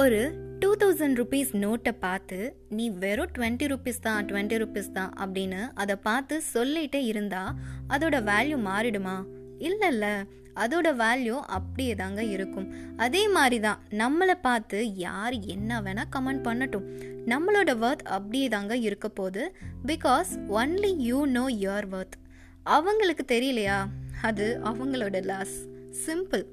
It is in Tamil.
ஒரு டூ தௌசண்ட் ருபீஸ் நோட்டை பார்த்து நீ வெறும் டுவெண்ட்டி ருபீஸ் தான் டுவெண்ட்டி ருபீஸ் தான் அப்படின்னு அதை பார்த்து சொல்லிட்டே இருந்தா அதோட வேல்யூ மாறிடுமா? இல்லைல்ல அதோட வேல்யூ அப்படியே தாங்க இருக்கும். அதே மாதிரி தான் நம்மளை பார்த்து யார் என்ன வேணால் கமெண்ட் பண்ணட்டும். நம்மளோட ஒர்த் அப்படியே தாங்க இருக்க போகுது. Because only you know your worth அவங்களுக்கு தெரியலையா? அது அவங்களோட லாஸ் சிம்பிள்